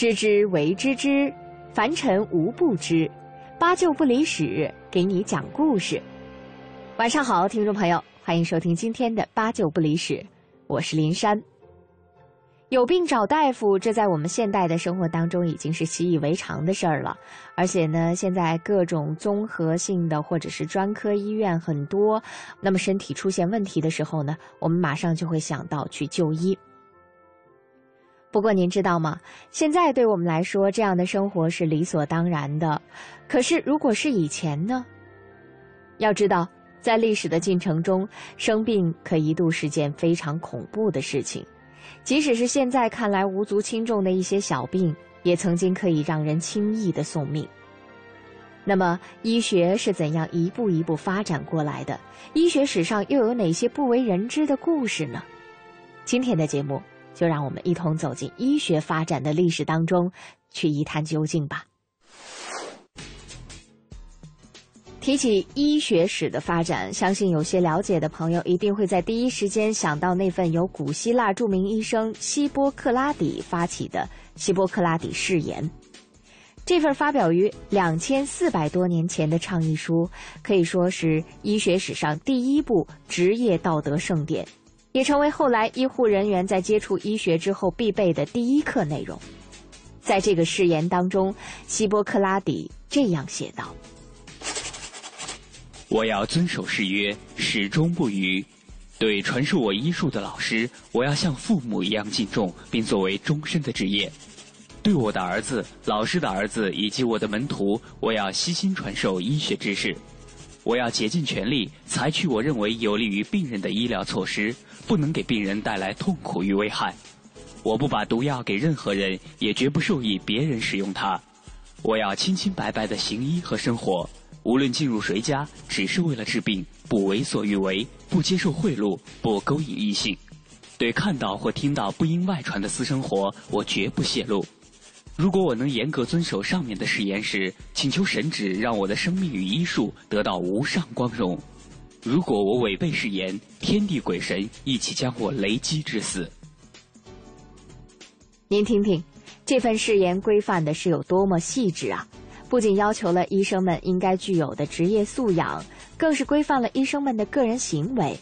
知之为知之，凡尘无不知。八九不离十，给你讲故事。晚上好，听众朋友，欢迎收听今天的八九不离十，我是林珊。有病找大夫，这在我们现代的生活当中已经是习以为常的事儿了。而且呢，现在各种综合性的或者是专科医院很多，那么身体出现问题的时候呢，我们马上就会想到去就医。不过您知道吗？现在对我们来说，这样的生活是理所当然的。可是如果是以前呢？要知道，在历史的进程中，生病可一度是件非常恐怖的事情。即使是现在看来无足轻重的一些小病，也曾经可以让人轻易的送命。那么，医学是怎样一步一步发展过来的？医学史上又有哪些不为人知的故事呢？今天的节目，就让我们一同走进医学发展的历史当中，去一探究竟吧。提起医学史的发展，相信有些了解的朋友一定会在第一时间想到那份由古希腊著名医生希波克拉底发起的《希波克拉底誓言》。这份发表于两千四百多年前的倡议书，可以说是医学史上第一部职业道德圣典，也成为后来医护人员在接触医学之后必备的第一课内容。在这个誓言当中，希波克拉底这样写道。我要遵守誓约，始终不渝。对传授我医术的老师，我要像父母一样敬重，并作为终身的职业。对我的儿子、老师的儿子以及我的门徒，我要悉心传授医学知识。我要竭尽全力采取我认为有利于病人的医疗措施，不能给病人带来痛苦与危害。我不把毒药给任何人，也绝不授意别人使用它。我要清清白白的行医和生活。无论进入谁家，只是为了治病，不为所欲为，不接受贿赂，不勾引异性。对看到或听到不应外传的私生活，我绝不泄露。如果我能严格遵守上面的誓言时，请求神旨让我的生命与医术得到无上光荣。如果我违背誓言，天地鬼神一起将我雷击致死。您听听，这份誓言规范的是有多么细致啊！不仅要求了医生们应该具有的职业素养，更是规范了医生们的个人行为。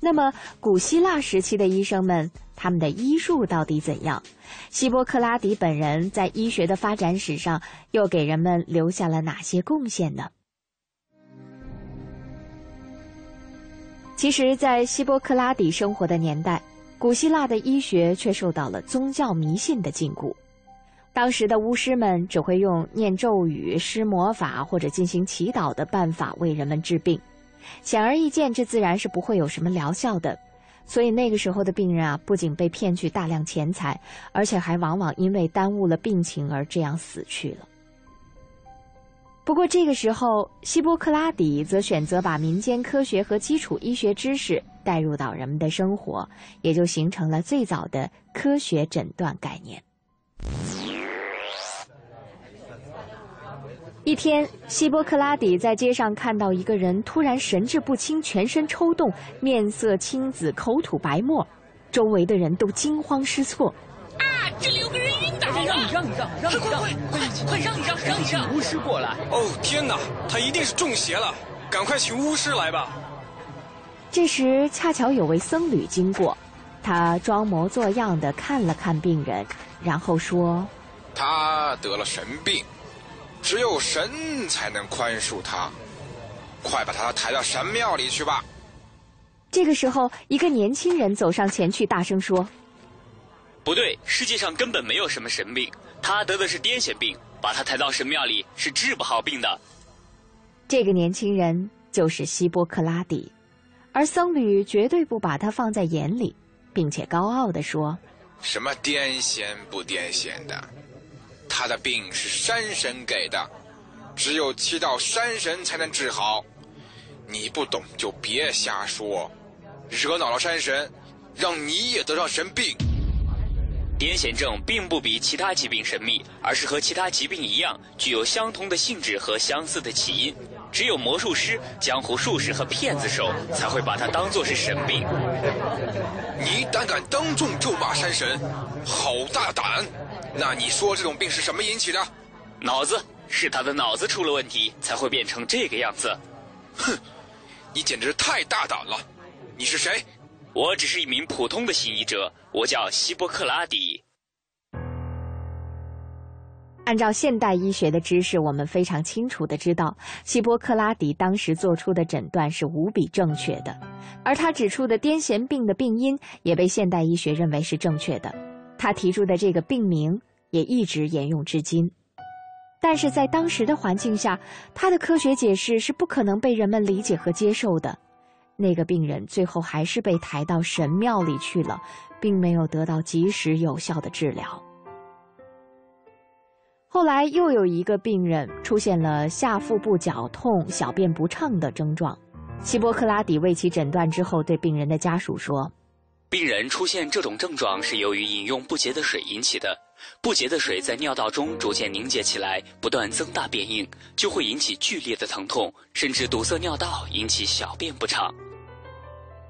那么，古希腊时期的医生们，他们的医术到底怎样？希波克拉底本人在医学的发展史上又给人们留下了哪些贡献呢？其实，在希波克拉底生活的年代，古希腊的医学却受到了宗教迷信的禁锢。当时的巫师们只会用念咒语、施魔法或者进行祈祷的办法为人们治病，显而易见，这自然是不会有什么疗效的。所以那个时候的病人啊，不仅被骗去大量钱财，而且还往往因为耽误了病情而这样死去了。不过这个时候，希波克拉底则选择把民间科学和基础医学知识带入到人们的生活，也就形成了最早的科学诊断概念。一天，希波克拉底在街上看到一个人突然神志不清、全身抽动、面色青紫、口吐白沫，周围的人都惊慌失措。啊！这里有个人晕倒了！让一让让，让一让，快快快让一让，让一让！巫师过来！哦天哪，他一定是中邪了，赶快请巫师来吧。这时恰巧有位僧侣经过，他装模作样的看了看病人，然后说：“他得了神病。”只有神才能宽恕他，快把他抬到神庙里去吧。这个时候，一个年轻人走上前去，大声说：“不对，世界上根本没有什么神病，他得的是癫痫病，把他抬到神庙里是治不好病的。”这个年轻人就是希波克拉底，而僧侣绝对不把他放在眼里，并且高傲地说：“什么癫痫不癫痫的？”他的病是山神给的，只有祈祷山神才能治好。你不懂就别瞎说，惹恼了山神，让你也得上神病。癫痫症并不比其他疾病神秘，而是和其他疾病一样，具有相同的性质和相似的起因。只有魔术师、江湖术士和骗子手才会把它当作是神病。你胆敢当众咒骂山神，好大胆！那你说这种病是什么引起的？脑子，是他的脑子出了问题，才会变成这个样子。哼，你简直太大胆了！你是谁？我只是一名普通的行医者，我叫希波克拉底。按照现代医学的知识，我们非常清楚的知道，希波克拉底当时做出的诊断是无比正确的，而他指出的癫痫病的病因也被现代医学认为是正确的，他提出的这个病名也一直沿用至今。但是在当时的环境下，他的科学解释是不可能被人们理解和接受的。那个病人最后还是被抬到神庙里去了，并没有得到及时有效的治疗。后来又有一个病人出现了下腹部绞痛、小便不畅的症状。希波克拉底为其诊断之后，对病人的家属说：“病人出现这种症状是由于饮用不洁的水引起的。不洁的水在尿道中逐渐凝结起来，不断增大变硬，就会引起剧烈的疼痛，甚至堵塞尿道，引起小便不畅。”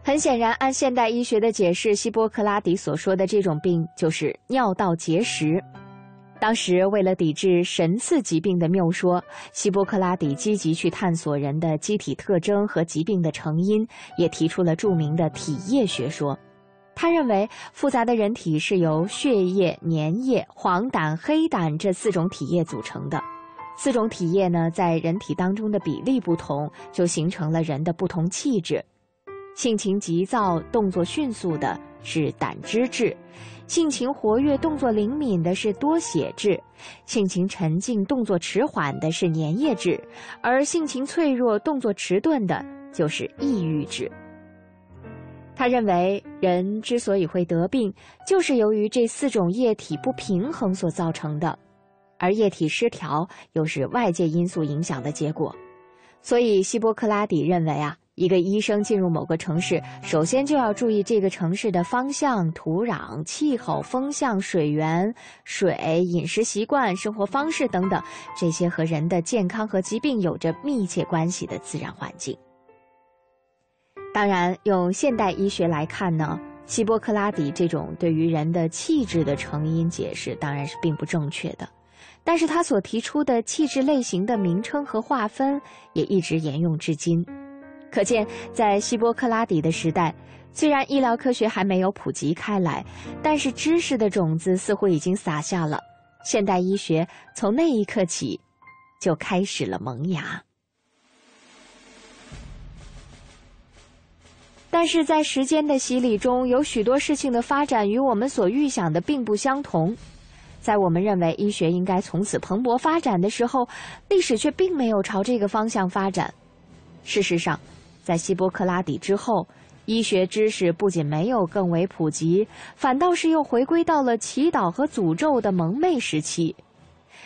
很显然，按现代医学的解释，希波克拉底所说的这种病就是尿道结石。当时，为了抵制神赐疾病的谬说，希波克拉底积极去探索人的机体特征和疾病的成因，也提出了著名的体液学说。他认为，复杂的人体是由血液、粘液、黄疸、黑胆这四种体液组成的。四种体液呢，在人体当中的比例不同，就形成了人的不同气质。性情急躁、动作迅速的是胆汁质。性情活跃、动作灵敏的是多血质；性情沉静、动作迟缓的是粘液质；而性情脆弱、动作迟钝的就是抑郁质。他认为，人之所以会得病，就是由于这四种液体不平衡所造成的，而液体失调又是外界因素影响的结果。所以，希波克拉底认为啊。一个医生进入某个城市，首先就要注意这个城市的方向、土壤、气候、风向、水源、水、饮食习惯、生活方式等等这些和人的健康和疾病有着密切关系的自然环境。当然，用现代医学来看呢，希波克拉底这种对于人的气质的成因解释当然是并不正确的，但是他所提出的气质类型的名称和划分也一直沿用至今。可见，在希波克拉底的时代，虽然医疗科学还没有普及开来，但是知识的种子似乎已经撒下了。现代医学从那一刻起，就开始了萌芽。但是在时间的洗礼中，有许多事情的发展与我们所预想的并不相同。在我们认为医学应该从此蓬勃发展的时候，历史却并没有朝这个方向发展。事实上，在希波克拉底之后，医学知识不仅没有更为普及，反倒是又回归到了祈祷和诅咒的蒙昧时期。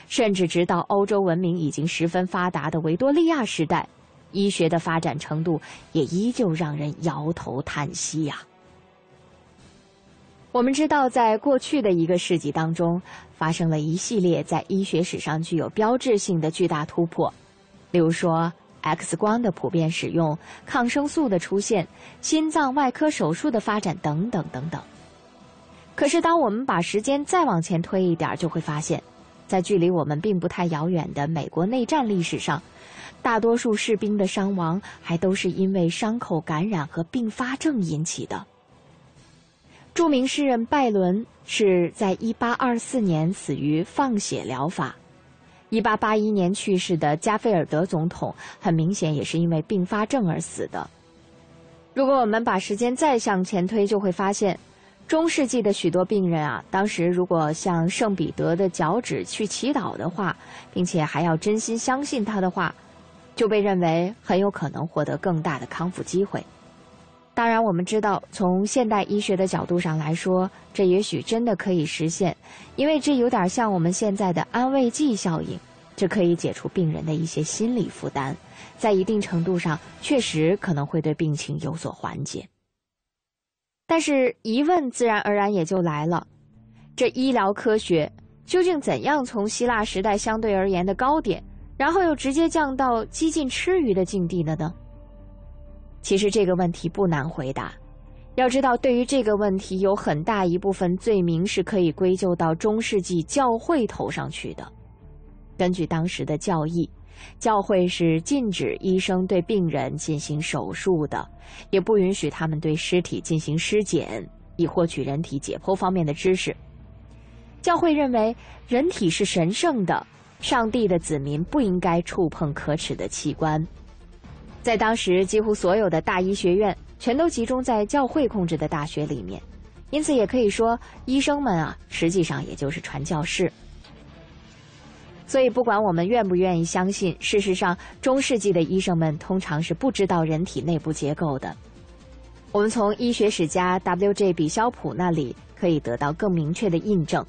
甚至直到欧洲文明已经十分发达的维多利亚时代，医学的发展程度也依旧让人摇头叹息呀。我们知道，在过去的一个世纪当中，发生了一系列在医学史上具有标志性的巨大突破，例如说。X 光的普遍使用、抗生素的出现、心脏外科手术的发展等等等等。可是，当我们把时间再往前推一点，就会发现，在距离我们并不太遥远的美国内战历史上，大多数士兵的伤亡还都是因为伤口感染和并发症引起的。著名诗人拜伦是在1824年死于放血疗法。一八八一年去世的加菲尔德总统，很明显也是因为并发症而死的。如果我们把时间再向前推，就会发现，中世纪的许多病人啊，当时如果向圣彼得的脚趾去祈祷的话，并且还要真心相信他的话，就被认为很有可能获得更大的康复机会。当然，我们知道，从现代医学的角度上来说，这也许真的可以实现，因为这有点像我们现在的安慰剂效应，这可以解除病人的一些心理负担，在一定程度上确实可能会对病情有所缓解。但是疑问自然而然也就来了：这医疗科学究竟怎样从希腊时代相对而言的高点，然后又直接降到几近吃鱼的境地了呢？其实这个问题不难回答。要知道，对于这个问题，有很大一部分罪名是可以归咎到中世纪教会头上去的。根据当时的教义，教会是禁止医生对病人进行手术的，也不允许他们对尸体进行尸检，以获取人体解剖方面的知识。教会认为，人体是神圣的，上帝的子民不应该触碰可耻的器官。在当时，几乎所有的大医学院全都集中在教会控制的大学里面，因此也可以说，医生们啊，实际上也就是传教士。所以，不管我们愿不愿意相信，事实上，中世纪的医生们通常是不知道人体内部结构的。我们从医学史家 W.J. 比肖普那里可以得到更明确的印证。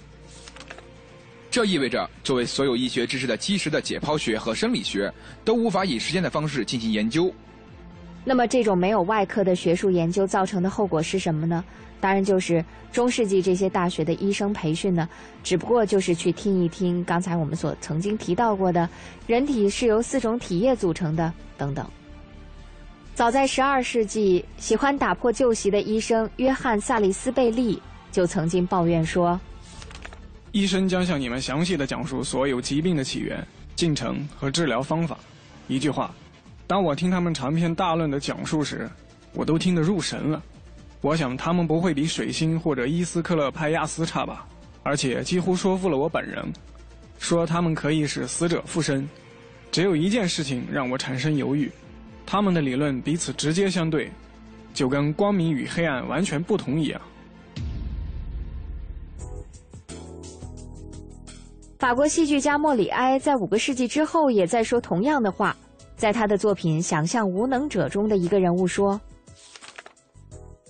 这意味着，作为所有医学知识的基石的解剖学和生理学，都无法以实践的方式进行研究。那么，这种没有外科的学术研究造成的后果是什么呢？当然，就是中世纪这些大学的医生培训呢，只不过就是去听一听刚才我们所曾经提到过的，人体是由四种体液组成的等等。早在十二世纪，喜欢打破旧习的医生约翰·萨利斯贝利就曾经抱怨说。医生将向你们详细的讲述所有疾病的起源、进程和治疗方法。一句话，当我听他们长篇大论的讲述时，我都听得入神了。我想他们不会比水星或者伊斯克勒派亚斯差吧？而且几乎说服了我本人，说他们可以使死者复生。只有一件事情让我产生犹豫：他们的理论彼此直接相对，就跟光明与黑暗完全不同一样。法国戏剧家莫里埃在五个世纪之后也在说同样的话，在他的作品《想象无能者》中的一个人物说：“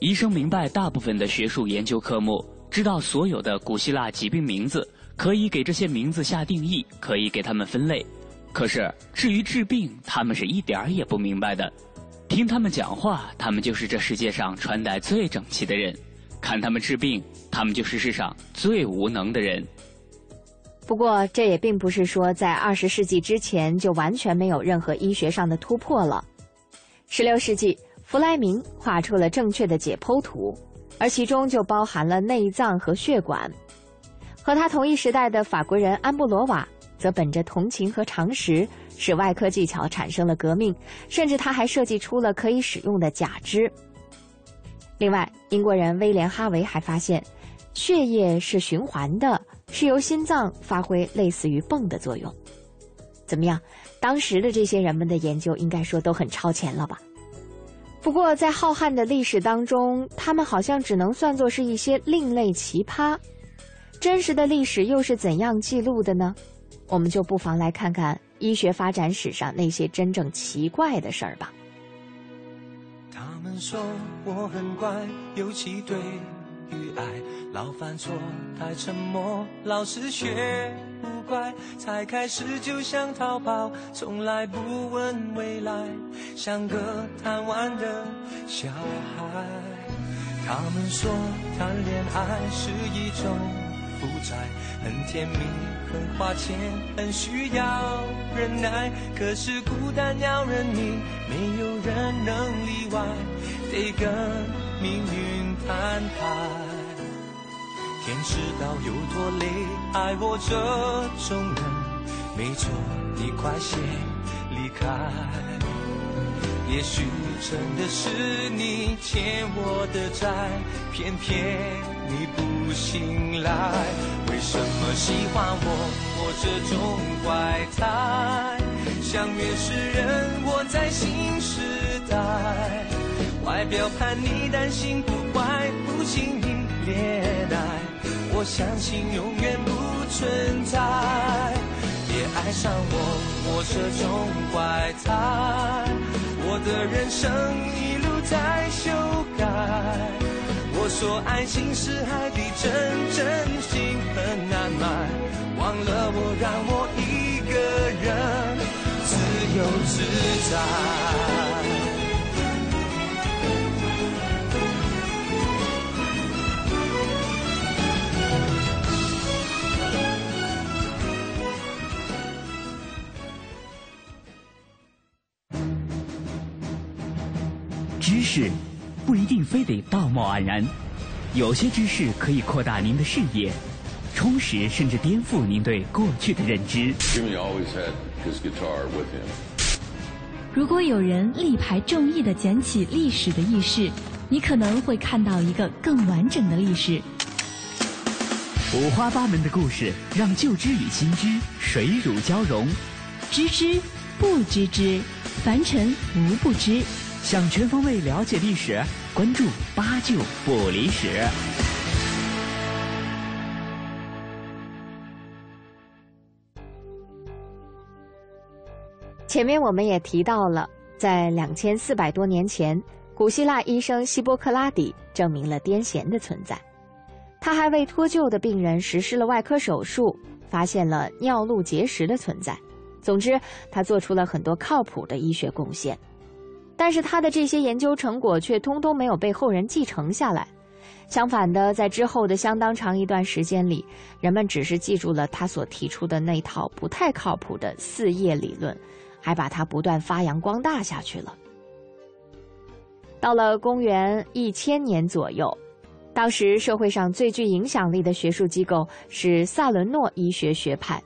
医生明白大部分的学术研究科目，知道所有的古希腊疾病名字，可以给这些名字下定义，可以给他们分类。可是至于治病，他们是一点儿也不明白的。听他们讲话，他们就是这世界上穿戴最整齐的人；看他们治病，他们就是世上最无能的人。”不过，这也并不是说在二十世纪之前就完全没有任何医学上的突破了。十六世纪，弗莱明画出了正确的解剖图，而其中就包含了内脏和血管。和他同一时代的法国人安布罗瓦则本着同情和常识，使外科技巧产生了革命，甚至他还设计出了可以使用的假肢。另外，英国人威廉哈维还发现，血液是循环的。是由心脏发挥类似于泵的作用，怎么样？当时的这些人们的研究应该说都很超前了吧？不过在浩瀚的历史当中，他们好像只能算作是一些另类奇葩。真实的历史又是怎样记录的呢？我们就不妨来看看医学发展史上那些真正奇怪的事儿吧。他们说我很乖，尤其对。与爱，老犯错，太沉默，老是学不乖，才开始就想逃跑，从来不问未来，像个贪玩的小孩。他们说谈恋爱是一种负债，很甜蜜，很花钱，很需要忍耐，可是孤单要人命，没有人能例外，得跟。命运摊牌，天知道有多累，爱我这种人，没错，你快些离开。也许真的是你欠我的债，偏偏你不醒来。为什么喜欢我？我这种怪胎，相约是人我在新时代。外表叛逆，但心不坏，不轻易恋爱。我相信永远不存在。别爱上我，我这种怪胎。我的人生一路在修改。我说爱情是海底针，真心很难买。忘了我，让我一个人自由自在。识不一定非得道貌岸然，有些知识可以扩大您的视野，充实甚至颠覆您对过去的认知。如果有人力排众议的捡起历史的意识，你可能会看到一个更完整的历史。五花八门的故事，让旧知与新知水乳交融。知之不知之，凡尘无不知。想全方位了解历史，关注八九不离十。前面我们也提到了，在两千四百多年前，古希腊医生希波克拉底证明了癫痫的存在。他还为脱臼的病人实施了外科手术，发现了尿路结石的存在。总之，他做出了很多靠谱的医学贡献。但是他的这些研究成果却通通没有被后人继承下来。相反的，在之后的相当长一段时间里，人们只是记住了他所提出的那套不太靠谱的四叶理论。还把它不断发扬光大下去了。到了公元一千年左右，当时社会上最具影响力的学术机构是萨伦诺医学学派，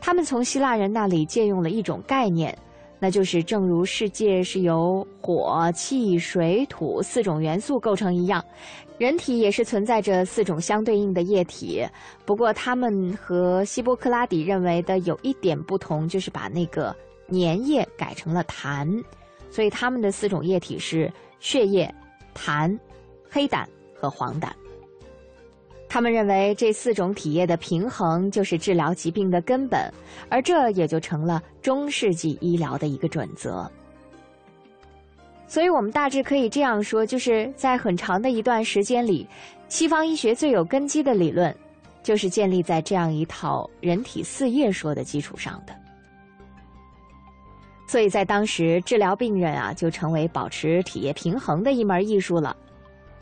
他们从希腊人那里借用了一种概念，那就是正如世界是由火、气、水、土四种元素构成一样，人体也是存在着四种相对应的液体。不过，他们和希波克拉底认为的有一点不同，就是把那个。粘液改成了痰，所以他们的四种液体是血液、痰、黑胆和黄疸。他们认为这四种体液的平衡就是治疗疾病的根本，而这也就成了中世纪医疗的一个准则。所以，我们大致可以这样说：就是在很长的一段时间里，西方医学最有根基的理论，就是建立在这样一套人体四液说的基础上的。所以在当时，治疗病人啊，就成为保持体液平衡的一门艺术了。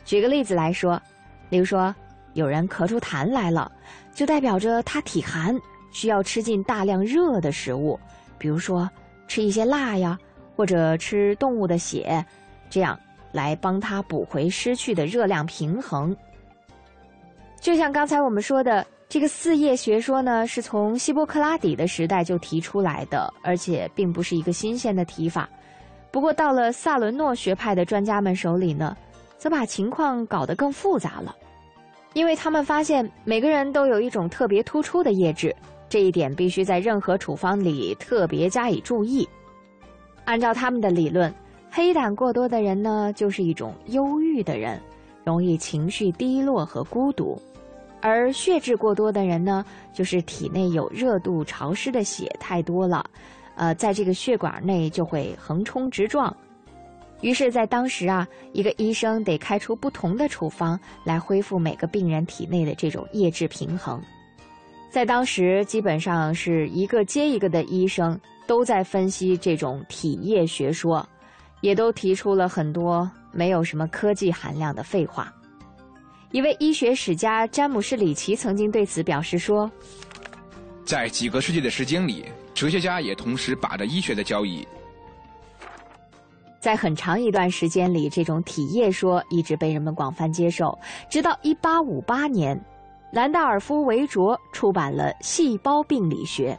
举个例子来说，例如说，有人咳出痰来了，就代表着他体寒，需要吃进大量热的食物，比如说吃一些辣呀，或者吃动物的血，这样来帮他补回失去的热量平衡。就像刚才我们说的。这个四叶学说呢，是从希波克拉底的时代就提出来的，而且并不是一个新鲜的提法。不过到了萨伦诺学派的专家们手里呢，则把情况搞得更复杂了，因为他们发现每个人都有一种特别突出的液质，这一点必须在任何处方里特别加以注意。按照他们的理论，黑胆过多的人呢，就是一种忧郁的人，容易情绪低落和孤独。而血质过多的人呢，就是体内有热度潮湿的血太多了，呃，在这个血管内就会横冲直撞。于是，在当时啊，一个医生得开出不同的处方来恢复每个病人体内的这种液质平衡。在当时，基本上是一个接一个的医生都在分析这种体液学说，也都提出了很多没有什么科技含量的废话。一位医学史家詹姆士里奇曾经对此表示说：“在几个世纪的时间里，哲学家也同时把着医学的交椅。在很长一段时间里，这种体液说一直被人们广泛接受，直到1858年，兰道尔夫·维卓出版了《细胞病理学》，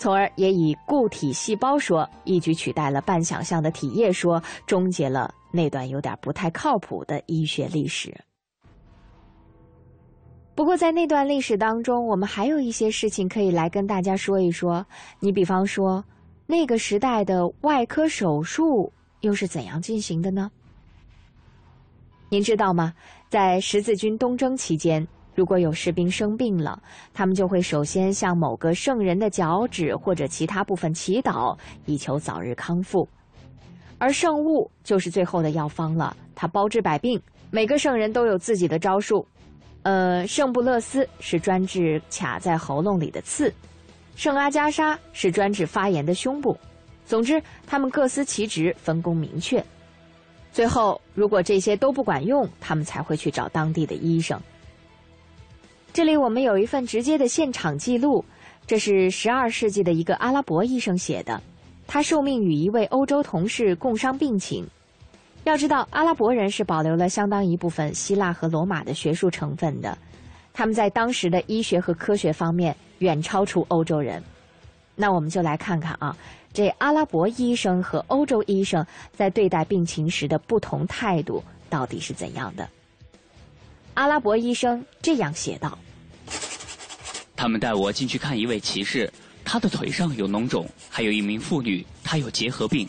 从而也以固体细胞说一举取代了半想象的体液说，终结了那段有点不太靠谱的医学历史。”不过，在那段历史当中，我们还有一些事情可以来跟大家说一说。你比方说，那个时代的外科手术又是怎样进行的呢？您知道吗？在十字军东征期间，如果有士兵生病了，他们就会首先向某个圣人的脚趾或者其他部分祈祷，以求早日康复。而圣物就是最后的药方了，它包治百病。每个圣人都有自己的招数。呃，圣布勒斯是专治卡在喉咙里的刺，圣阿加莎是专治发炎的胸部。总之，他们各司其职，分工明确。最后，如果这些都不管用，他们才会去找当地的医生。这里我们有一份直接的现场记录，这是十二世纪的一个阿拉伯医生写的。他受命与一位欧洲同事共商病情。要知道，阿拉伯人是保留了相当一部分希腊和罗马的学术成分的，他们在当时的医学和科学方面远超出欧洲人。那我们就来看看啊，这阿拉伯医生和欧洲医生在对待病情时的不同态度到底是怎样的？阿拉伯医生这样写道：“他们带我进去看一位骑士，他的腿上有脓肿，还有一名妇女，她有结核病。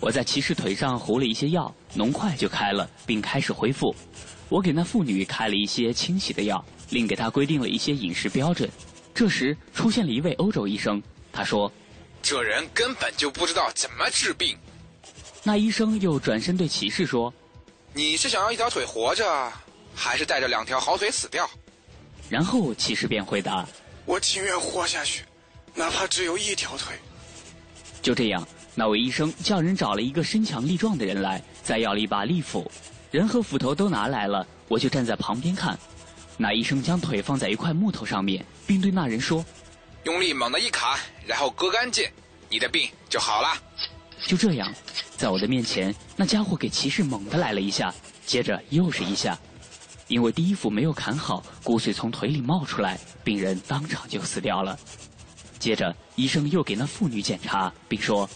我在骑士腿上糊了一些药，脓块就开了，并开始恢复。我给那妇女开了一些清洗的药，另给她规定了一些饮食标准。这时出现了一位欧洲医生。”他说：“这人根本就不知道怎么治病。”那医生又转身对骑士说：“你是想要一条腿活着，还是带着两条好腿死掉？”然后骑士便回答：“我情愿活下去，哪怕只有一条腿。”就这样，那位医生叫人找了一个身强力壮的人来，再要了一把利斧，人和斧头都拿来了，我就站在旁边看。那医生将腿放在一块木头上面，并对那人说。用力猛地一砍，然后割干净，你的病就好了。就这样，在我的面前，那家伙给骑士猛地来了一下，接着又是一下。因为第一斧没有砍好，骨髓从腿里冒出来，病人当场就死掉了。接着，医生又给那妇女检查，并说：“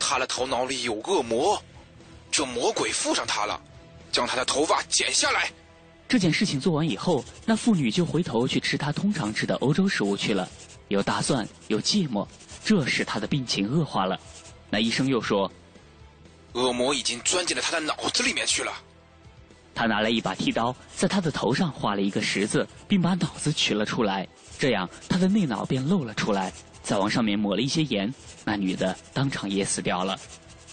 她的头脑里有恶魔，这魔鬼附上她了，将她的头发剪下来。”这件事情做完以后，那妇女就回头去吃她通常吃的欧洲食物去了，有大蒜，有芥末，这使她的病情恶化了。那医生又说，恶魔已经钻进了她的脑子里面去了。他拿来一把剃刀，在他的头上画了一个十字，并把脑子取了出来，这样他的内脑便露了出来。再往上面抹了一些盐，那女的当场也死掉了。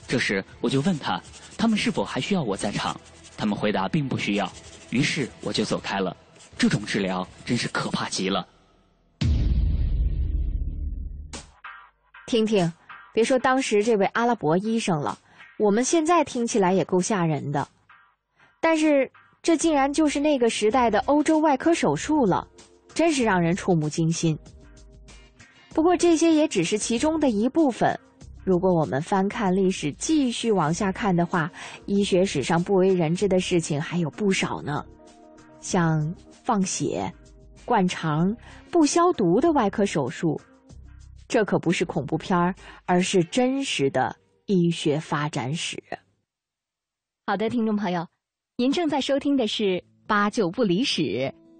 这时我就问他，他们是否还需要我在场？他们回答并不需要。于是我就走开了。这种治疗真是可怕极了。听听，别说当时这位阿拉伯医生了，我们现在听起来也够吓人的。但是这竟然就是那个时代的欧洲外科手术了，真是让人触目惊心。不过这些也只是其中的一部分。如果我们翻看历史，继续往下看的话，医学史上不为人知的事情还有不少呢，像放血、灌肠、不消毒的外科手术，这可不是恐怖片儿，而是真实的医学发展史。好的，听众朋友，您正在收听的是《八九不离十》，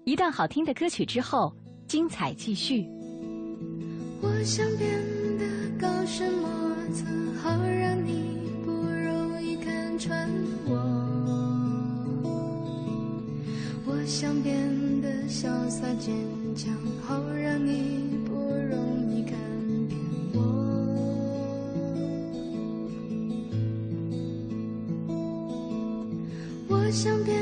一段好听的歌曲之后，精彩继续。我想变得高深莫。好让你不容易看穿我，我想变得潇洒坚强，好让你不容易看扁我。我想变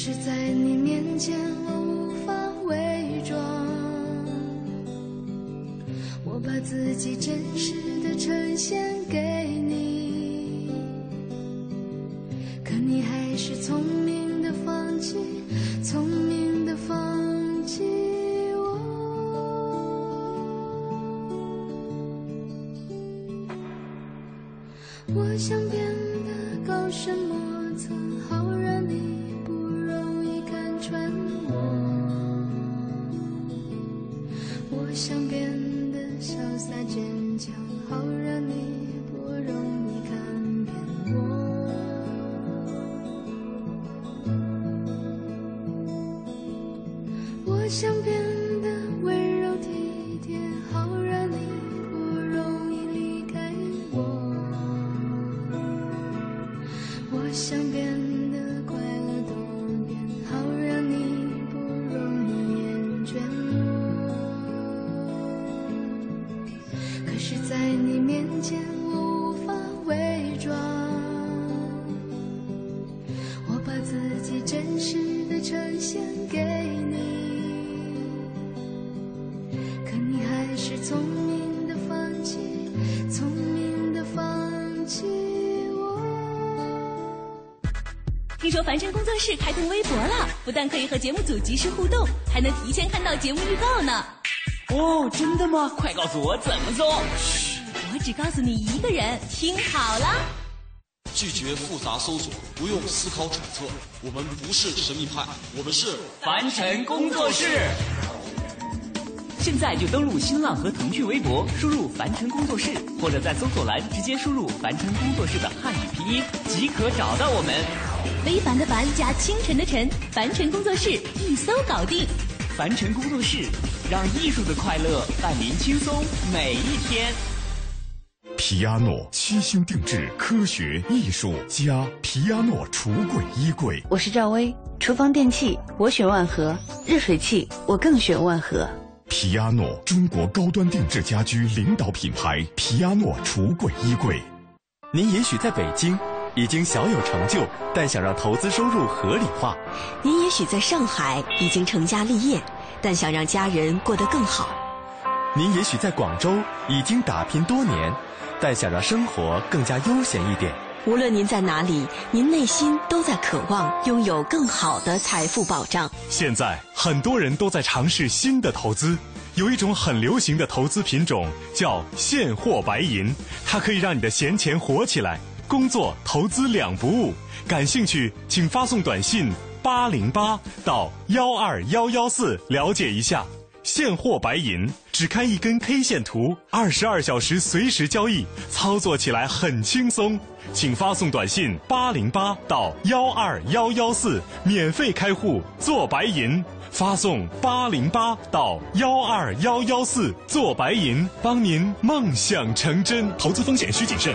是在你面前我无法伪装，我把自己真实的呈现给你。凡尘工作室开通微博了，不但可以和节目组及时互动，还能提前看到节目预告呢。哦，真的吗？快告诉我怎么做。嘘，我只告诉你一个人，听好了。拒绝复杂搜索，不用思考揣测。我们不是神秘派，我们是凡尘工作室。现在就登录新浪和腾讯微博，输入“凡尘工作室”，或者在搜索栏直接输入“凡尘工作室”的汉语拼音，即可找到我们。非凡的凡加清晨的晨，凡尘工作室一搜搞定。凡尘工作室，让艺术的快乐伴您轻松每一天。皮亚诺七星定制，科学艺术家皮亚诺橱柜衣柜。我是赵薇，厨房电器我选万和，热水器我更选万和。皮亚诺，中国高端定制家居领导品牌。皮亚诺橱柜衣柜。您也许在北京已经小有成就，但想让投资收入合理化；您也许在上海已经成家立业，但想让家人过得更好；您也许在广州已经打拼多年，但想让生活更加悠闲一点。无论您在哪里，您内心都在渴望拥有更好的财富保障。现在很多人都在尝试新的投资，有一种很流行的投资品种叫现货白银，它可以让你的闲钱活起来，工作投资两不误。感兴趣，请发送短信八零八到幺二幺幺四了解一下。现货白银只看一根 K 线图，二十二小时随时交易，操作起来很轻松。请发送短信八零八到幺二幺幺四，免费开户做白银。发送八零八到幺二幺幺四做白银，帮您梦想成真。投资风险需谨慎。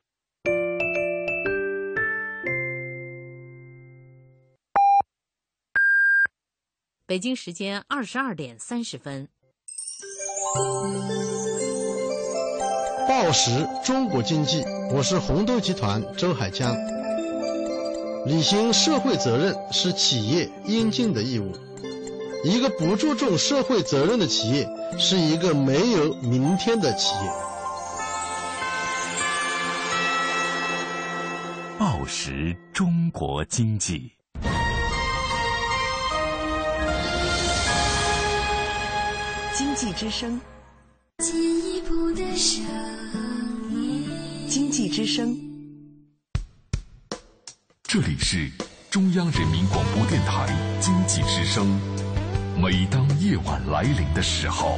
北京时间二十二点三十分。报时中国经济，我是红豆集团周海江。履行社会责任是企业应尽的义务。一个不注重社会责任的企业，是一个没有明天的企业。报时中国经济。济之声，进一步的声音。经济之声，这里是中央人民广播电台经济之声。每当夜晚来临的时候，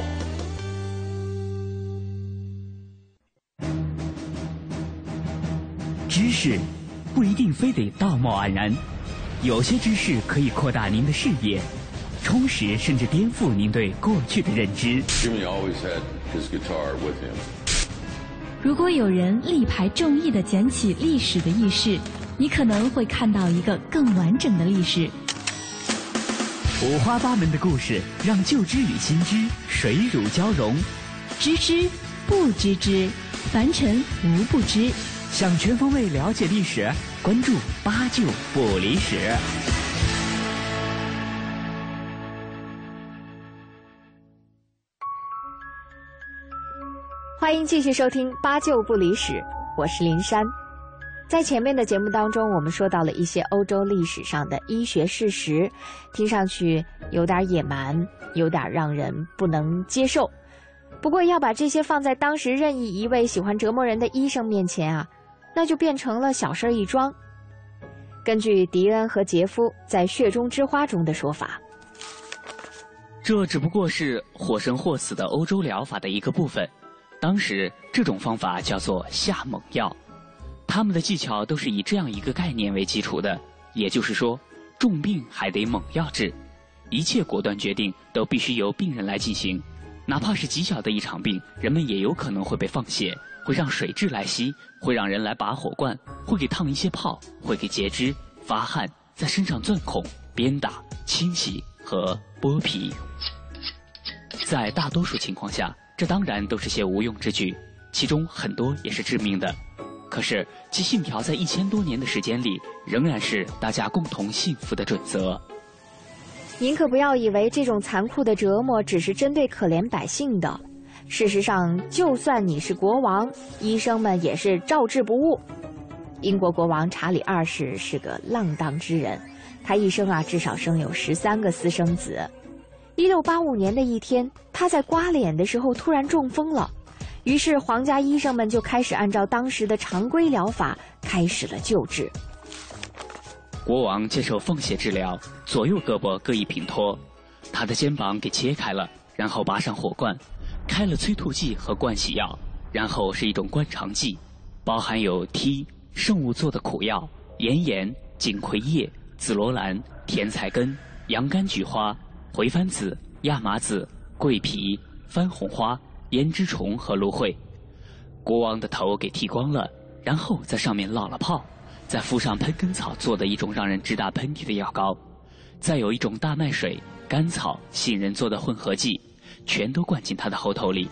知识不一定非得道貌岸然，有些知识可以扩大您的视野。充实甚至颠覆您对过去的认知。如果有人力排众议的捡起历史的轶事，你可能会看到一个更完整的历史。五花八门的故事，让旧知与新知水乳交融。知之不知之，凡尘无不知。想全方位了解历史，关注八九不离十。欢迎继续收听《八九不离十》，我是林珊。在前面的节目当中，我们说到了一些欧洲历史上的医学事实，听上去有点野蛮，有点让人不能接受。不过要把这些放在当时任意一位喜欢折磨人的医生面前啊，那就变成了小事一桩。根据迪恩和杰夫在《血中之花》中的说法，这只不过是或生或死的欧洲疗法的一个部分。当时这种方法叫做下猛药，他们的技巧都是以这样一个概念为基础的，也就是说，重病还得猛药治，一切果断决定都必须由病人来进行，哪怕是极小的一场病，人们也有可能会被放血，会让水蛭来吸，会让人来拔火罐，会给烫一些泡，会给截肢、发汗，在身上钻孔、鞭打、清洗和剥皮。在大多数情况下，这当然都是些无用之举，其中很多也是致命的。可是，其信条在一千多年的时间里，仍然是大家共同幸福的准则。您可不要以为这种残酷的折磨只是针对可怜百姓的。事实上，就算你是国王，医生们也是照治不误。英国国王查理二世是个浪荡之人，他一生啊至少生有十三个私生子。一六八五年的一天，他在刮脸的时候突然中风了，于是皇家医生们就开始按照当时的常规疗法开始了救治。国王接受放血治疗，左右胳膊各一平托，他的肩膀给切开了，然后拔上火罐，开了催吐剂和灌洗药，然后是一种灌肠剂，包含有梯圣物做的苦药、岩盐、锦葵叶、紫罗兰、甜菜根、洋甘菊花。回番子、亚麻籽、桂皮、番红花、胭脂虫和芦荟，国王的头给剃光了，然后在上面烙了泡，再敷上喷根草做的一种让人直打喷嚏的药膏，再有一种大麦水、甘草、杏仁做的混合剂，全都灌进他的喉头里，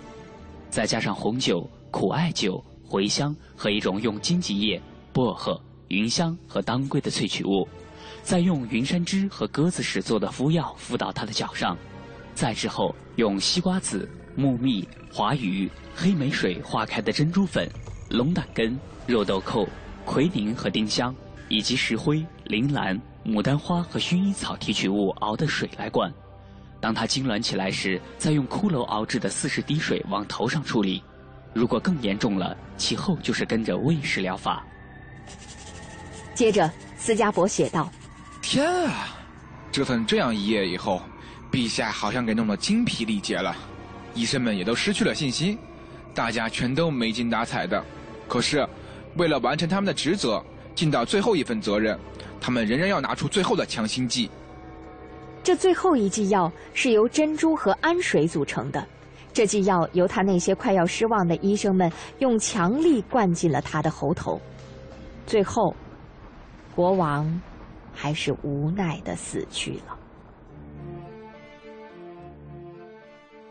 再加上红酒、苦艾酒、茴香和一种用荆棘叶、薄荷、芸香和当归的萃取物。再用云杉枝和鸽子屎做的敷药敷到他的脚上，再之后用西瓜籽、木蜜、华鱼、黑莓水化开的珍珠粉、龙胆根、肉豆蔻、奎宁和丁香，以及石灰、铃兰、牡丹花和薰衣草提取物熬的水来灌。当他痉挛起来时，再用骷髅熬制的四十滴水往头上处理。如果更严重了，其后就是跟着喂食疗法。接着，斯嘉伯写道。天啊！折腾这样一夜以后，陛下好像给弄得精疲力竭了，医生们也都失去了信心，大家全都没精打采的。可是，为了完成他们的职责，尽到最后一份责任，他们仍然要拿出最后的强心剂。这最后一剂药是由珍珠和氨水组成的，这剂药由他那些快要失望的医生们用强力灌进了他的喉头，最后，国王。还是无奈的死去了。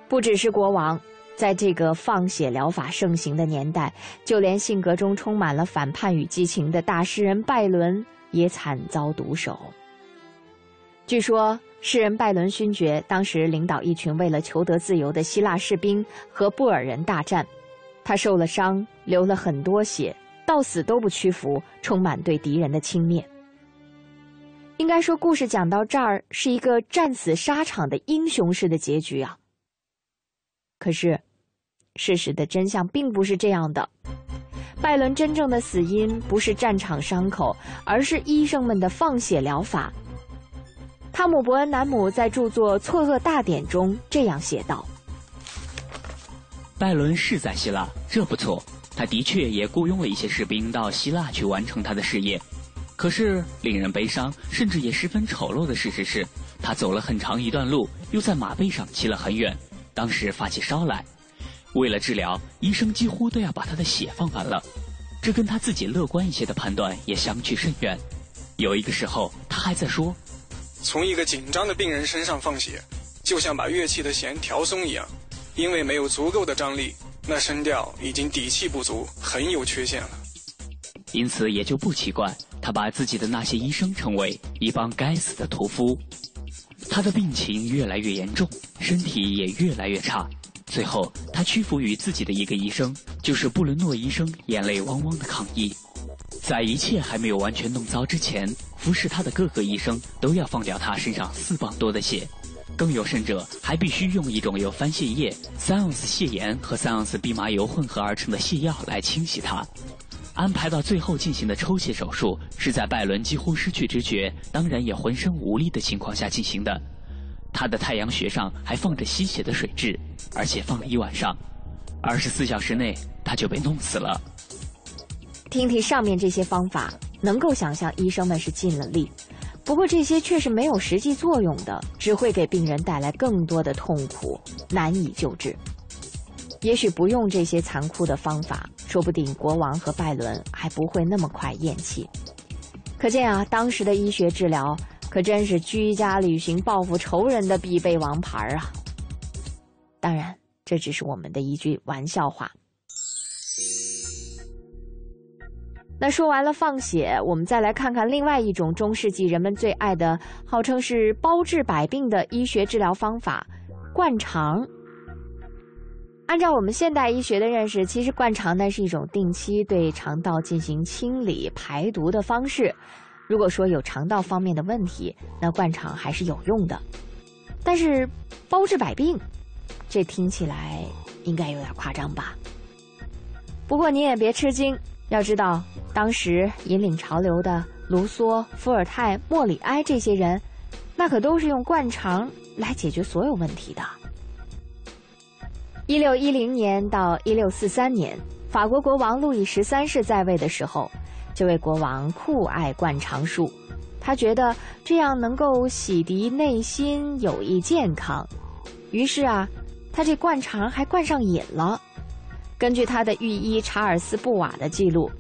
不只是国王，在这个放血疗法盛行的年代，就连性格中充满了反叛与激情的大诗人拜伦也惨遭毒手。据说，诗人拜伦勋爵当时领导一群为了求得自由的希腊士兵和布尔人大战，他受了伤，流了很多血，到死都不屈服，充满对敌人的轻蔑。应该说，故事讲到这儿是一个战死沙场的英雄式的结局啊。可是，事实的真相并不是这样的。拜伦真正的死因不是战场伤口，而是医生们的放血疗法。汤姆·伯恩南姆在著作《错愕大典》中这样写道：“拜伦是在希腊，这不错。他的确也雇佣了一些士兵到希腊去完成他的事业。”可是，令人悲伤，甚至也十分丑陋的事实是，他走了很长一段路，又在马背上骑了很远。当时发起烧来，为了治疗，医生几乎都要把他的血放完了。这跟他自己乐观一些的判断也相去甚远。有一个时候，他还在说：“从一个紧张的病人身上放血，就像把乐器的弦调松一样，因为没有足够的张力，那声调已经底气不足，很有缺陷了。因此，也就不奇怪。”他把自己的那些医生称为一帮该死的屠夫，他的病情越来越严重，身体也越来越差。最后，他屈服于自己的一个医生，就是布伦诺医生，眼泪汪汪的抗议。在一切还没有完全弄糟之前，服侍他的各个医生都要放掉他身上四磅多的血，更有甚者，还必须用一种由番泻叶、三盎司泻盐和三盎司蓖麻油混合而成的泻药来清洗他。安排到最后进行的抽血手术，是在拜伦几乎失去知觉，当然也浑身无力的情况下进行的。他的太阳穴上还放着吸血的水蛭，而且放了一晚上，二十四小时内他就被弄死了。听听上面这些方法，能够想象医生们是尽了力，不过这些却是没有实际作用的，只会给病人带来更多的痛苦，难以救治。也许不用这些残酷的方法，说不定国王和拜伦还不会那么快咽气。可见啊，当时的医学治疗可真是居家旅行报复仇人的必备王牌啊！当然，这只是我们的一句玩笑话。那说完了放血，我们再来看看另外一种中世纪人们最爱的、号称是包治百病的医学治疗方法——灌肠。按照我们现代医学的认识，其实灌肠呢是一种定期对肠道进行清理排毒的方式。如果说有肠道方面的问题，那灌肠还是有用的。但是包治百病，这听起来应该有点夸张吧？不过你也别吃惊，要知道当时引领潮流的卢梭、伏尔泰、莫里埃这些人，那可都是用灌肠来解决所有问题的。一六一零年到一六四三年，法国国王路易十三世在位的时候，这位国王酷爱灌肠术，他觉得这样能够洗涤内心，有益健康。于是啊，他这灌肠还灌上瘾了。根据他的御医查尔斯·布瓦的记录，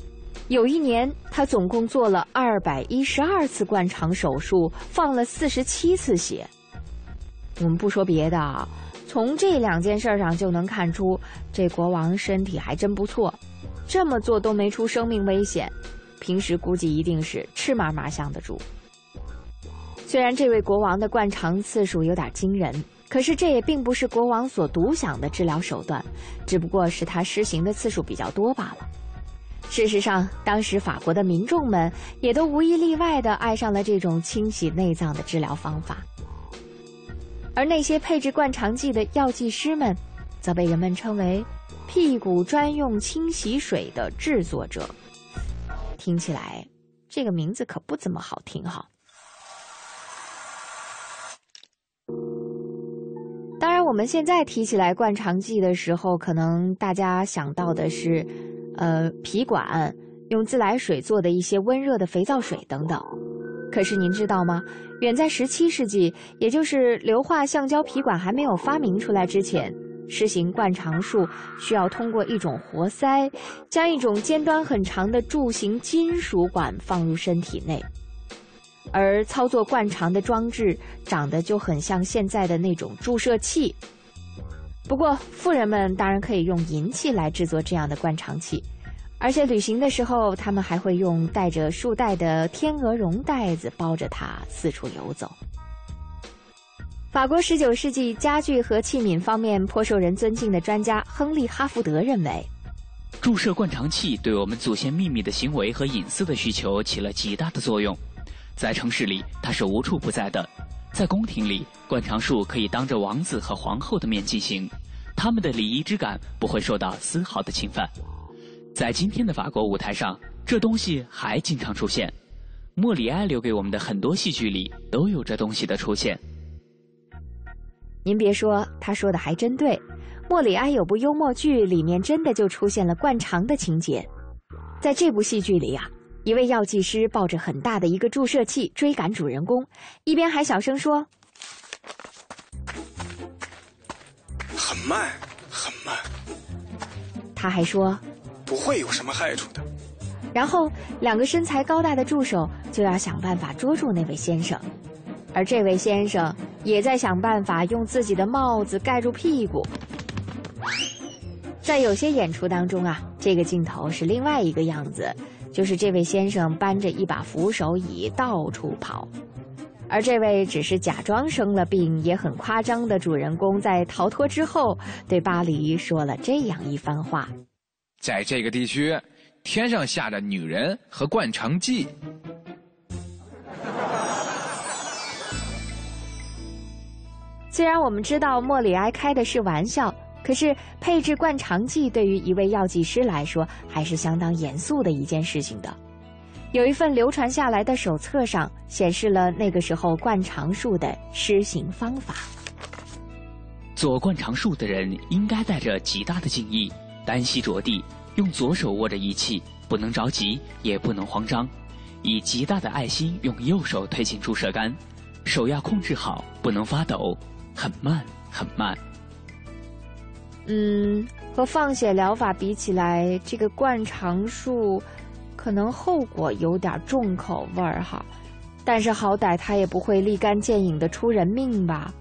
有一年他总共做了二百一十二次灌肠手术，放了四十七次血。我们不说别的啊。从这两件事上就能看出，这国王身体还真不错，这么做都没出生命危险。平时估计一定是吃嘛嘛香的主。虽然这位国王的灌肠次数有点惊人，可是这也并不是国王所独享的治疗手段，只不过是他施行的次数比较多罢了。事实上，当时法国的民众们也都无一例外地爱上了这种清洗内脏的治疗方法。而那些配置灌肠剂的药剂师们，则被人们称为“屁股专用清洗水”的制作者。听起来，这个名字可不怎么好听哈。当然，我们现在提起来灌肠剂的时候，可能大家想到的是，呃，皮管用自来水做的一些温热的肥皂水等等。可是您知道吗？远在十七世纪，也就是硫化橡胶皮管还没有发明出来之前，实行灌肠术需要通过一种活塞，将一种尖端很长的柱形金属管放入身体内，而操作灌肠的装置长得就很像现在的那种注射器。不过，富人们当然可以用银器来制作这样的灌肠器。而且旅行的时候，他们还会用带着束带的天鹅绒袋子包着它四处游走。法国十九世纪家具和器皿方面颇受人尊敬的专家亨利·哈福德认为，注射灌肠器对我们祖先秘密的行为和隐私的需求起了极大的作用。在城市里，它是无处不在的；在宫廷里，灌肠术可以当着王子和皇后的面进行，他们的礼仪之感不会受到丝毫的侵犯。在今天的法国舞台上，这东西还经常出现。莫里埃留给我们的很多戏剧里都有这东西的出现。您别说，他说的还真对。莫里埃有部幽默剧，里面真的就出现了灌肠的情节。在这部戏剧里呀，一位药剂师抱着很大的一个注射器追赶主人公，一边还小声说：“很慢，很慢。”他还说。不会有什么害处的。然后，两个身材高大的助手就要想办法捉住那位先生，而这位先生也在想办法用自己的帽子盖住屁股。在有些演出当中啊，这个镜头是另外一个样子，就是这位先生搬着一把扶手椅到处跑，而这位只是假装生了病也很夸张的主人公，在逃脱之后，对巴黎说了这样一番话。在这个地区，天上下着女人和灌肠剂。虽然我们知道莫里埃开的是玩笑，可是配置灌肠剂对于一位药剂师来说还是相当严肃的一件事情的。有一份流传下来的手册上显示了那个时候灌肠术的施行方法。做灌肠术的人应该带着极大的敬意，单膝着地，用左手握着仪器，不能着急，也不能慌张，以极大的爱心用右手推进注射杆，手要控制好，不能发抖，很慢很慢。嗯，和放血疗法比起来，这个灌肠术可能后果有点重口味儿哈，但是好歹它也不会立竿见影的出人命吧。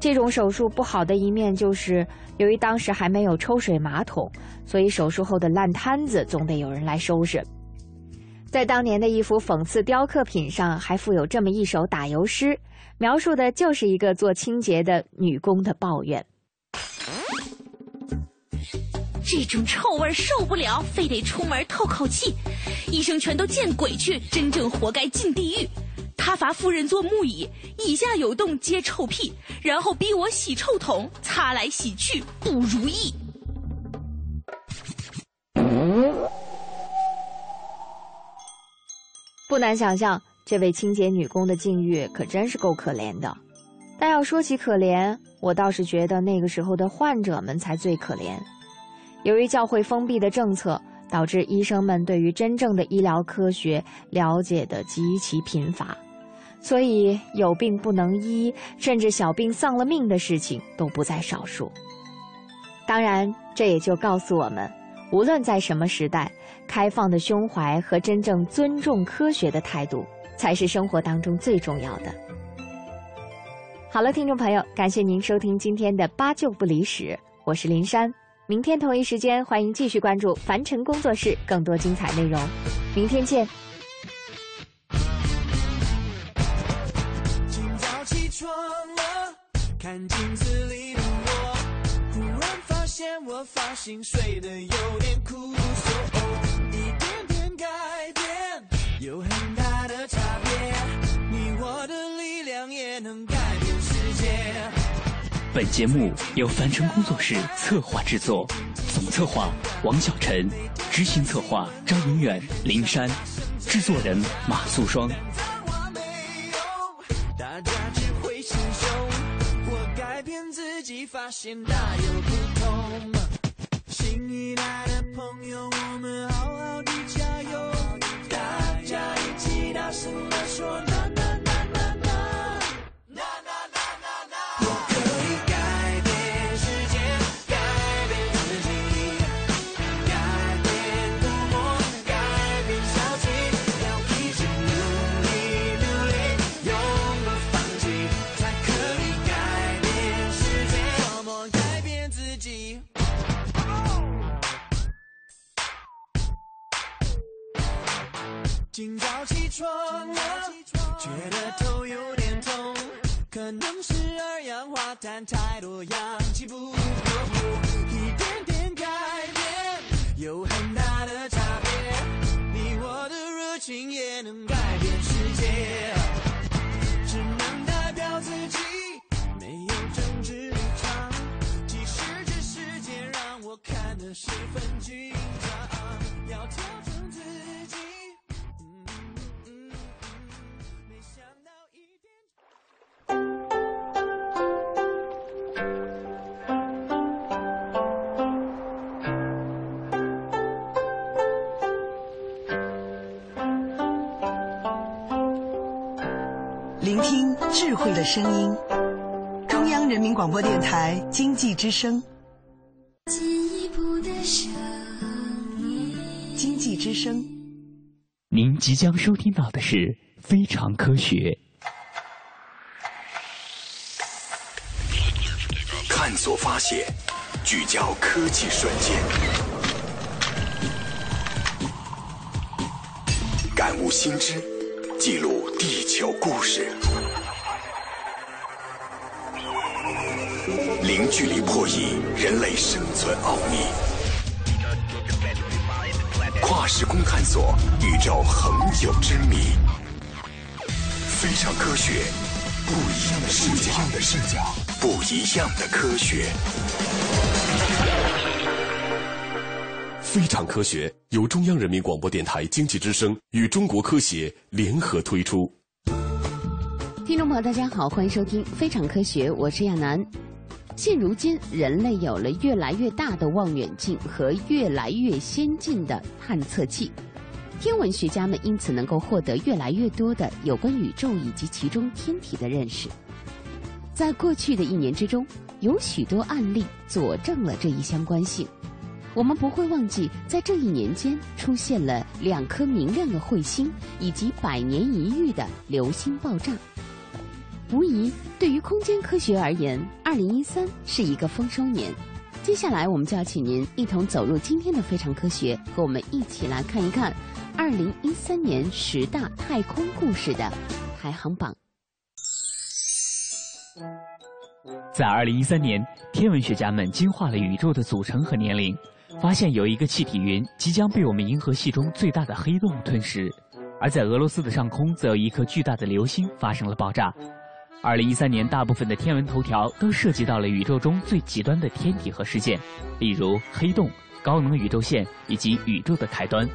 这种手术不好的一面就是，由于当时还没有抽水马桶，所以手术后的烂摊子总得有人来收拾。在当年的一幅讽刺雕刻品上，还附有这么一首打油诗，描述的就是一个做清洁的女工的抱怨。这种臭味受不了，非得出门透口气。医生全都见鬼去，真正活该进地狱。他罚夫人坐木椅，椅下有洞接臭屁，然后逼我洗臭桶，擦来洗去不如意。不难想象，这位清洁女工的境遇可真是够可怜的。但要说起可怜，我倒是觉得那个时候的患者们才最可怜。由于教会封闭的政策，导致医生们对于真正的医疗科学了解的极其贫乏，所以有病不能医，甚至小病丧了命的事情都不在少数。当然，这也就告诉我们，无论在什么时代，开放的胸怀和真正尊重科学的态度，才是生活当中最重要的。好了，听众朋友，感谢您收听今天的八九不离十，我是林珊。明天同一时间，欢迎继续关注凡尘工作室更多精彩内容。明天见。看镜子里的我，忽然发现我发型睡得有点枯燥，一点点改变有很大的差别，你我的力量也能改变世界。本节目由凡尘工作室策划制作，总策划王小晨，执行策划张永远、林珊，制作人马素双。自己，发现大有不同。新一代的朋友，我们好好的加油，大家一起大声的说。起床了，觉得头有点痛，可能是二氧化碳太多，氧气不够。一点点改变有很大的差别，你我的热情也能的声音，中央人民广播电台经济之声。进一步的声音，经济之声。您即将收听到的是《非常科学》，探索发现，聚焦科技瞬间，感悟新知，记录地球故事，距离破译人类生存奥秘。跨时空探索宇宙恒久之谜，非常科学，不一样的视角，不一样的视角，不一样的科学。非常科学由中央人民广播电台经济之声与中国科协联合推出。听众朋友，大家好，欢迎收听《非常科学》，我是亚楠。现如今，人类有了越来越大的望远镜和越来越先进的探测器，天文学家们因此能够获得越来越多的有关宇宙以及其中天体的认识。在过去的一年之中，有许多案例佐证了这一相关性。我们不会忘记，在这一年间出现了两颗明亮的彗星，以及百年一遇的流星爆炸。无疑，对于空间科学而言，二零一三是一个丰收年。接下来，我们就要请您一同走入今天的非常科学，和我们一起来看一看二零一三年十大太空故事的排行榜。在二零一三年，天文学家们精化了宇宙的组成和年龄。发现有一个气体云即将被我们银河系中最大的黑洞吞噬，而在俄罗斯的上空，则有一颗巨大的流星发生了爆炸。二零一三年，大部分的天文头条都涉及到了宇宙中最极端的天体和事件，例如黑洞、高能宇宙线以及宇宙的开端。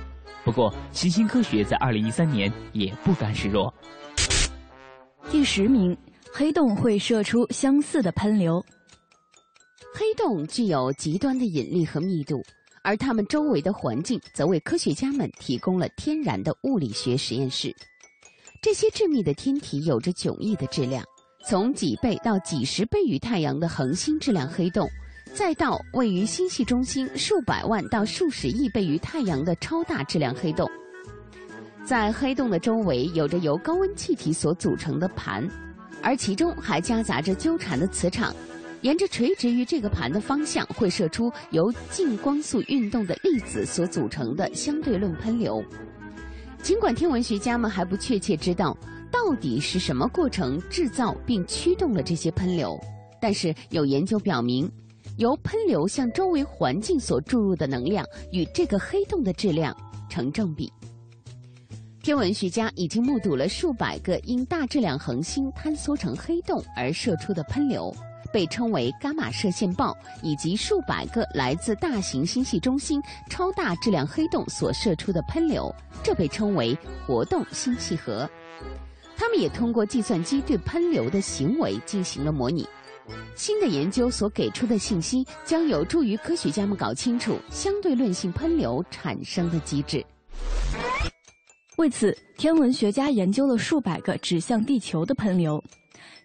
不过，行星科学在二零一三年也不甘示弱。第十名，黑洞会射出相似的喷流。黑洞具有极端的引力和密度，而它们周围的环境则为科学家们提供了天然的物理学实验室。这些致密的天体有着迥异的质量，从几倍到几十倍于太阳的恒星质量黑洞，再到位于星系中心数百万到数十亿倍于太阳的超大质量黑洞。在黑洞的周围有着由高温气体所组成的盘，而其中还夹杂着纠缠的磁场。沿着垂直于这个盘的方向，会射出由近光速运动的粒子所组成的相对论喷流。尽管天文学家们还不确切知道到底是什么过程制造并驱动了这些喷流，但是有研究表明，由喷流向周围环境所注入的能量与这个黑洞的质量成正比。天文学家已经目睹了数百个因大质量恒星坍缩成黑洞而射出的喷流。被称为伽马射线暴，以及数百个来自大型星系中心超大质量黑洞所射出的喷流，这被称为活动星系核。他们也通过计算机对喷流的行为进行了模拟。新的研究所给出的信息将有助于科学家们搞清楚相对论性喷流产生的机制。为此，天文学家研究了数百个指向地球的喷流。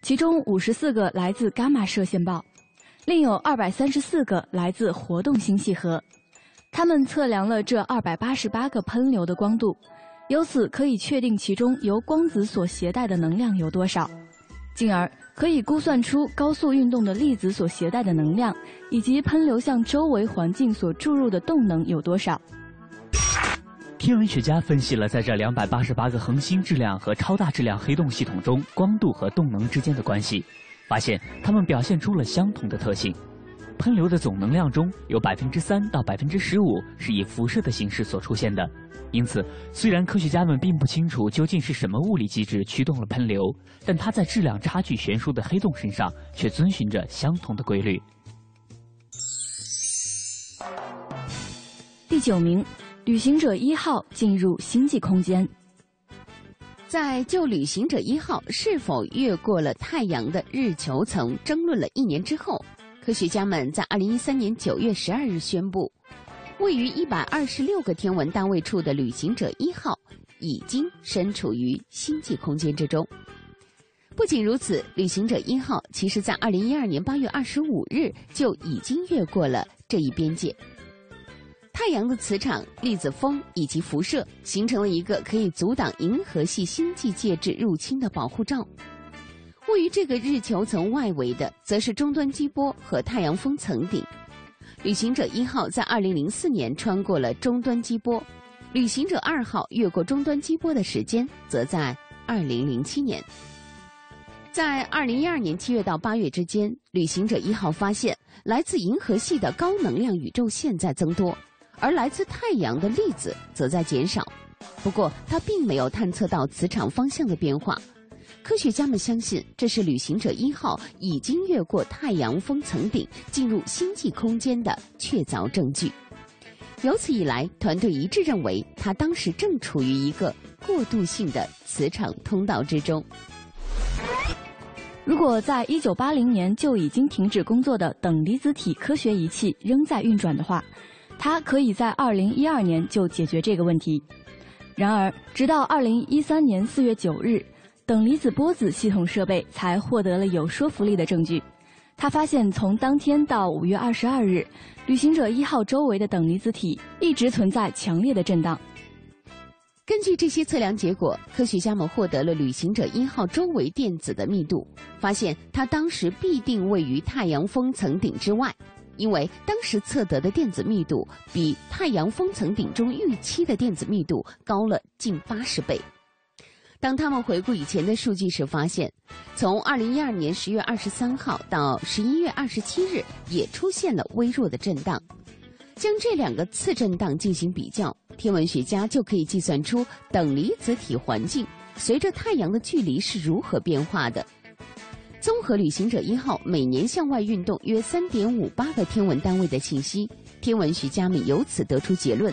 其中五十四个来自伽马射线暴，另有二百三十四个来自活动星系核。他们测量了这二百八十八个喷流的光度，由此可以确定其中由光子所携带的能量有多少，进而可以估算出高速运动的粒子所携带的能量，以及喷流向周围环境所注入的动能有多少。天文学家分析了在这两百八十八个恒星质量和超大质量黑洞系统中光度和动能之间的关系，发现它们表现出了相同的特性。喷流的总能量中有百分之三到百分之十五是以辐射的形式所出现的。因此，虽然科学家们并不清楚究竟是什么物理机制驱动了喷流，但它在质量差距悬殊的黑洞身上却遵循着相同的规律。第九名。旅行者一号进入星际空间。在就旅行者一号是否越过了太阳的日球层争论了一年之后，科学家们在二零一三年九月十二日宣布，位于一百二十六个天文单位处的旅行者一号已经身处于星际空间之中。不仅如此，旅行者一号其实在二零一二年八月二十五日就已经越过了这一边界。太阳的磁场、粒子风以及辐射形成了一个可以阻挡银河系星际介质入侵的保护罩。位于这个日球层外围的，则是终端激波和太阳风层顶。旅行者一号在二零零四年穿过了终端激波，旅行者二号越过终端激波的时间则在二零零七年。在二零一二年七月到八月之间，旅行者一号发现来自银河系的高能量宇宙线在增多。而来自太阳的粒子则在减少，不过它并没有探测到磁场方向的变化。科学家们相信这是旅行者一号已经越过太阳风层顶进入星际空间的确凿证据。由此以来，团队一致认为，它当时正处于一个过渡性的磁场通道之中。如果在一九八零年就已经停止工作的等离子体科学仪器仍在运转的话，它可以在二零一二年就解决这个问题。然而，直到二零一三年四月九日，等离子波子系统设备才获得了有说服力的证据。他发现，从当天到五月二十二日，旅行者一号周围的等离子体一直存在强烈的震荡。根据这些测量结果，科学家们获得了旅行者一号周围电子的密度，发现它当时必定位于太阳风层顶之外，因为当时测得的电子密度比太阳风层顶中预期的电子密度高了近八十倍。当他们回顾以前的数据时，发现从二零一二年十月二十三号到十一月二十七日也出现了微弱的震荡。将这两个次震荡进行比较，天文学家就可以计算出等离子体环境随着太阳的距离是如何变化的。综合旅行者一号每年向外运动约三点五八个天文单位的信息，天文学家们由此得出结论：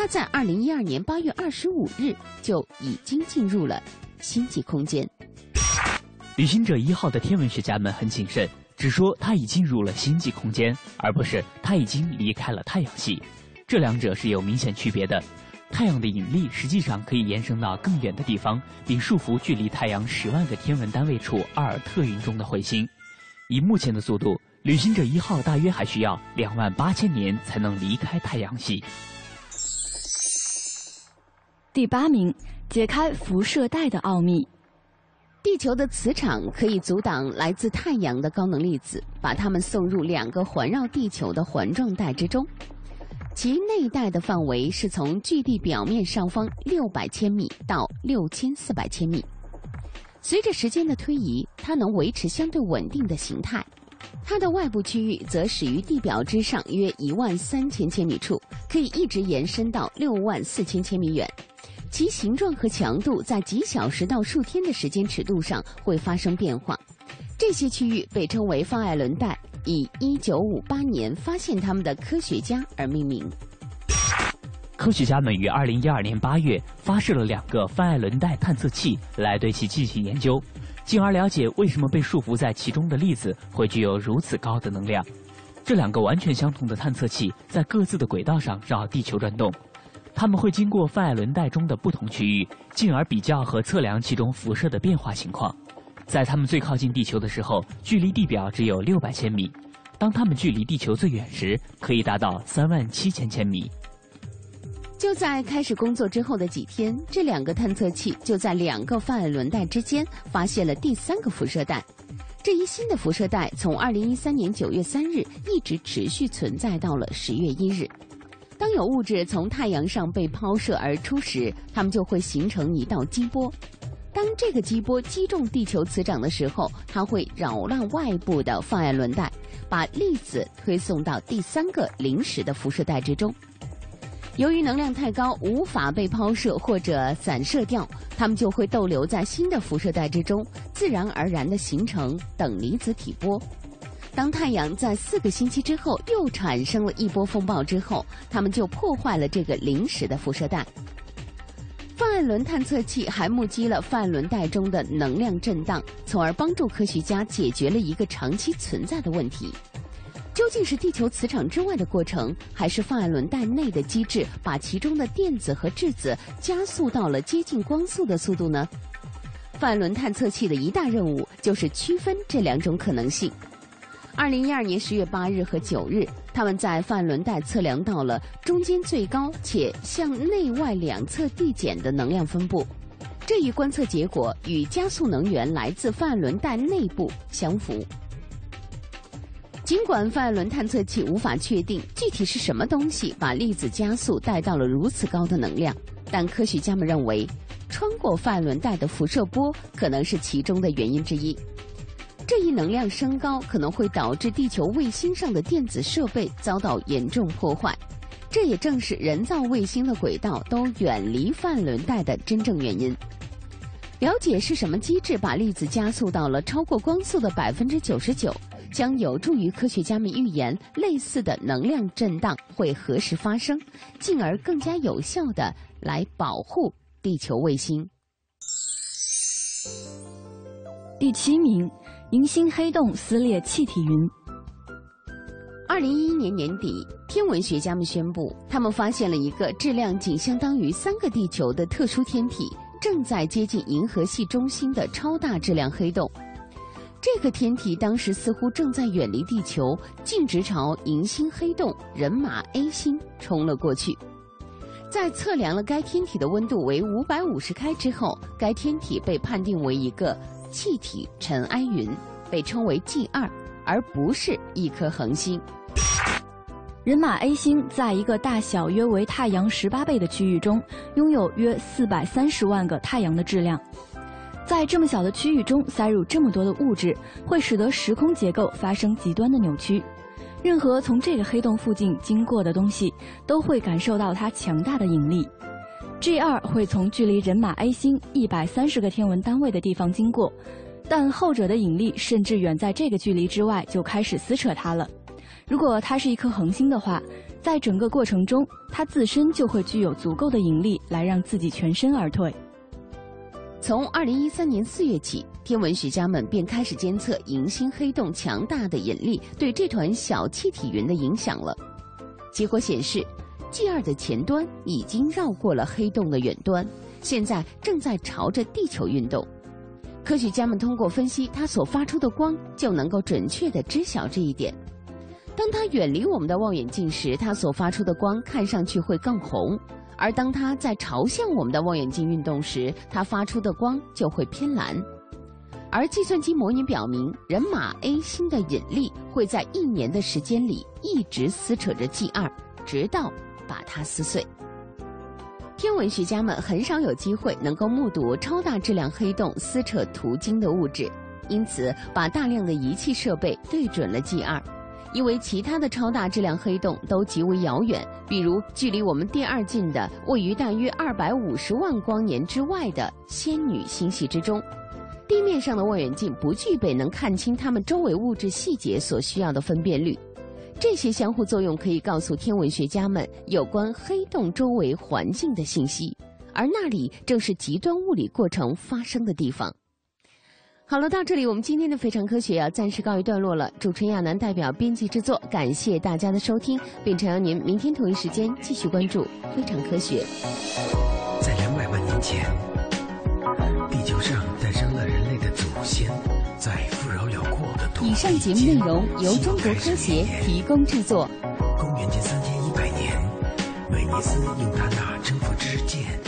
它在二零一二年八月二十五日就已经进入了星际空间。旅行者一号的天文学家们很谨慎。只说它已进入了星际空间，而不是它已经离开了太阳系，这两者是有明显区别的。太阳的引力实际上可以延伸到更远的地方，并束缚距离太阳十万个天文单位处阿尔特云中的彗星。以目前的速度，旅行者一号大约还需要两万八千年才能离开太阳系。第八名，解开辐射带的奥秘。地球的磁场可以阻挡来自太阳的高能粒子，把它们送入两个环绕地球的环状带之中。其内带的范围是从距地表面上方六百千米到六千四百千米。随着时间的推移，它能维持相对稳定的形态。它的外部区域则始于地表之上约一万三千千米处，可以一直延伸到六万四千千米远。其形状和强度在几小时到数天的时间尺度上会发生变化。这些区域被称为范艾伦带，以1958年发现它们的科学家而命名。科学家们于2012年8月发射了两个范艾伦带探测器来对其进行研究，进而了解为什么被束缚在其中的粒子会具有如此高的能量。这两个完全相同的探测器在各自的轨道上绕地球转动。他们会经过范艾伦带中的不同区域，进而比较和测量其中辐射的变化情况。在它们最靠近地球的时候，距离地表只有六百千米；当它们距离地球最远时，可以达到三万七千千米。就在开始工作之后的几天，这两个探测器就在两个范艾伦带之间发现了第三个辐射带。这一新的辐射带从二零一三年九月三日一直持续存在到了十月一日。当有物质从太阳上被抛射而出时，它们就会形成一道激波。当这个激波击中地球磁场的时候，它会扰乱外部的范艾伦带，把粒子推送到第三个临时的辐射带之中。由于能量太高，无法被抛射或者散射掉，它们就会逗留在新的辐射带之中，自然而然地形成等离子体波。当太阳在四个星期之后又产生了一波风暴之后，它们就破坏了这个临时的辐射带。范艾伦探测器还目击了范艾伦带中的能量震荡，从而帮助科学家解决了一个长期存在的问题：究竟是地球磁场之外的过程，还是范艾伦带内的机制把其中的电子和质子加速到了接近光速的速度呢？范艾伦探测器的一大任务就是区分这两种可能性。二零一二年十月八日和九日，他们在范伦带测量到了中间最高且向内外两侧递减的能量分布。这一观测结果与加速能源来自范伦带内部相符。尽管范伦探测器无法确定具体是什么东西把粒子加速带到了如此高的能量，但科学家们认为，穿过范伦带的辐射波可能是其中的原因之一。这一能量升高可能会导致地球卫星上的电子设备遭到严重破坏，这也正是人造卫星的轨道都远离范伦带的真正原因。了解是什么机制把粒子加速到了超过光速的百分之九十九，将有助于科学家们预言类似的能量震荡会何时发生，进而更加有效的来保护地球卫星。第七名，银星黑洞撕裂气体云。二零一一年年底，天文学家们宣布，他们发现了一个质量仅相当于三个地球的特殊天体，正在接近银河系中心的超大质量黑洞。这个天体当时似乎正在远离地球，径直朝银星黑洞人马 A 星冲了过去。在测量了该天体的温度为五百五十开之后，该天体被判定为一个气体尘埃云，被称为 G 二，而不是一颗恒星。人马 A 星在一个大小约为太阳十八倍的区域中，拥有约四百三十万个太阳的质量。在这么小的区域中塞入这么多的物质，会使得时空结构发生极端的扭曲。任何从这个黑洞附近经过的东西，都会感受到它强大的引力。G 二会从距离人马 A 星一百三十个天文单位的地方经过，但后者的引力甚至远在这个距离之外就开始撕扯它了。如果它是一颗恒星的话，在整个过程中，它自身就会具有足够的引力来让自己全身而退。从二零一三年四月起，天文学家们便开始监测银星黑洞强大的引力对这团小气体云的影响了。结果显示，G 二的前端已经绕过了黑洞的远端，现在正在朝着地球运动。科学家们通过分析它所发出的光，就能够准确地知晓这一点。当它远离我们的望远镜时，它所发出的光看上去会更红；而当它在朝向我们的望远镜运动时，它发出的光就会偏蓝。而计算机模拟表明，人马 A 星的引力会在一年的时间里一直撕扯着 G 二，直到把它撕碎。天文学家们很少有机会能够目睹超大质量黑洞撕扯途经的物质，因此把大量的仪器设备对准了 G 二。因为其他的超大质量黑洞都极为遥远，比如距离我们第二近的、位于大约二百五十万光年之外的仙女星系之中，地面上的望远镜不具备能看清它们周围物质细节所需要的分辨率。这些相互作用可以告诉天文学家们有关黑洞周围环境的信息，而那里正是极端物理过程发生的地方。好了，到这里我们今天的非常科学要暂时告一段落了。主持人亚楠代表编辑制作，感谢大家的收听，并诚邀您明天同一时间继续关注非常科学。在两百万年前，地球上诞生了人类的祖先，在富饶辽阔的土以上节目内容由中国科协提供制作。公元前三千一百年，威尼斯用它那征服之剑。